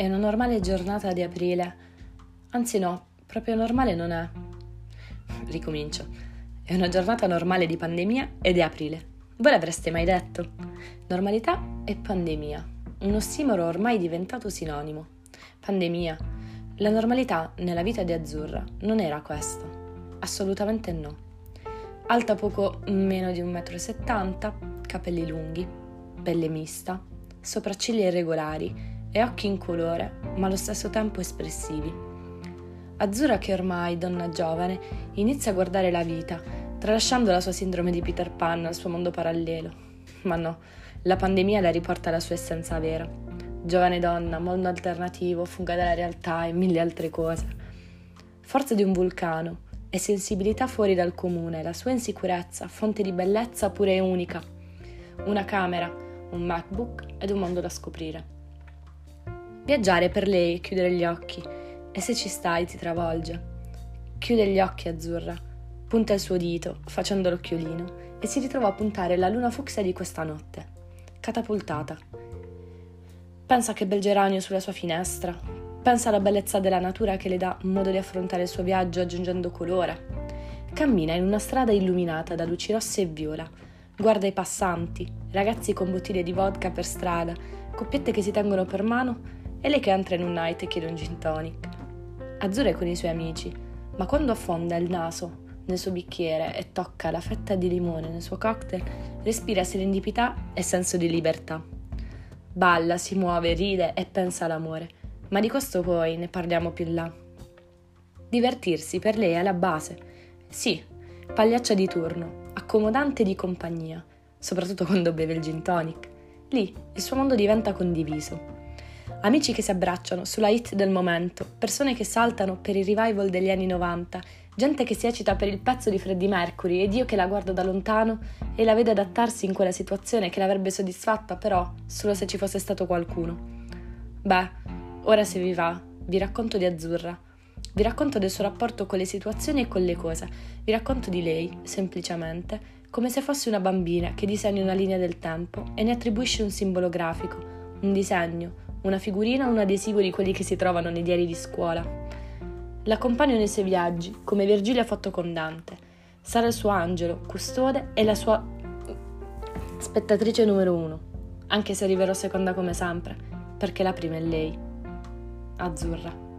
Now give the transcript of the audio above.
è una normale giornata di aprile. Anzi no, proprio normale non è. Ricomincio. È una giornata normale di pandemia ed è aprile. Voi l'avreste mai detto? Normalità e pandemia. Un ossimoro ormai diventato sinonimo. Pandemia. La normalità nella vita di Azzurra non era questo. Assolutamente no. Alta poco meno di 1,70 m, capelli lunghi, pelle mista, sopracciglia irregolari e occhi incolore, ma allo stesso tempo espressivi. Azzurra, che ormai, donna giovane, inizia a guardare la vita, tralasciando la sua sindrome di Peter Pan al suo mondo parallelo. Ma no, la pandemia la riporta alla sua essenza vera. Giovane donna, mondo alternativo, fuga dalla realtà e mille altre cose. Forza di un vulcano e sensibilità fuori dal comune, la sua insicurezza, fonte di bellezza pure e unica. Una camera, un MacBook ed un mondo da scoprire. Viaggiare per lei è chiudere gli occhi e se ci stai ti travolge. Chiude gli occhi azzurra, punta il suo dito facendo l'occhiolino e si ritrova a puntare la luna fucsia di questa notte. Catapultata. Pensa che bel geranio sulla sua finestra. Pensa alla bellezza della natura che le dà modo di affrontare il suo viaggio aggiungendo colore. Cammina in una strada illuminata da luci rosse e viola. Guarda i passanti, ragazzi con bottiglie di vodka per strada, coppiette che si tengono per mano e lei che entra in un night e chiede un gin tonic. Azzurra è con i suoi amici, ma quando affonda il naso nel suo bicchiere e tocca la fetta di limone nel suo cocktail, respira serendipità e senso di libertà. Balla, si muove, ride e pensa all'amore, ma di questo poi ne parliamo più là. Divertirsi per lei è la base. Sì, pagliaccia di turno, accomodante di compagnia, soprattutto quando beve il gin tonic. Lì il suo mondo diventa condiviso amici che si abbracciano sulla hit del momento, persone che saltano per il revival degli anni 90, gente che si eccita per il pezzo di Freddie Mercury ed io che la guardo da lontano e la vedo adattarsi in quella situazione che l'avrebbe soddisfatta però solo se ci fosse stato qualcuno. Beh, ora se vi va, vi racconto di Azzurra. Vi racconto del suo rapporto con le situazioni e con le cose. Vi racconto di lei, semplicemente, come se fosse una bambina che disegna una linea del tempo e ne attribuisce un simbolo grafico, un disegno, una figurina o un adesivo di quelli che si trovano nei diari di scuola. L'accompagno nei suoi viaggi, come Virgilio ha fatto con Dante. Sarà il suo angelo, custode e la sua spettatrice numero uno, anche se arriverò seconda come sempre, perché la prima è lei, azzurra.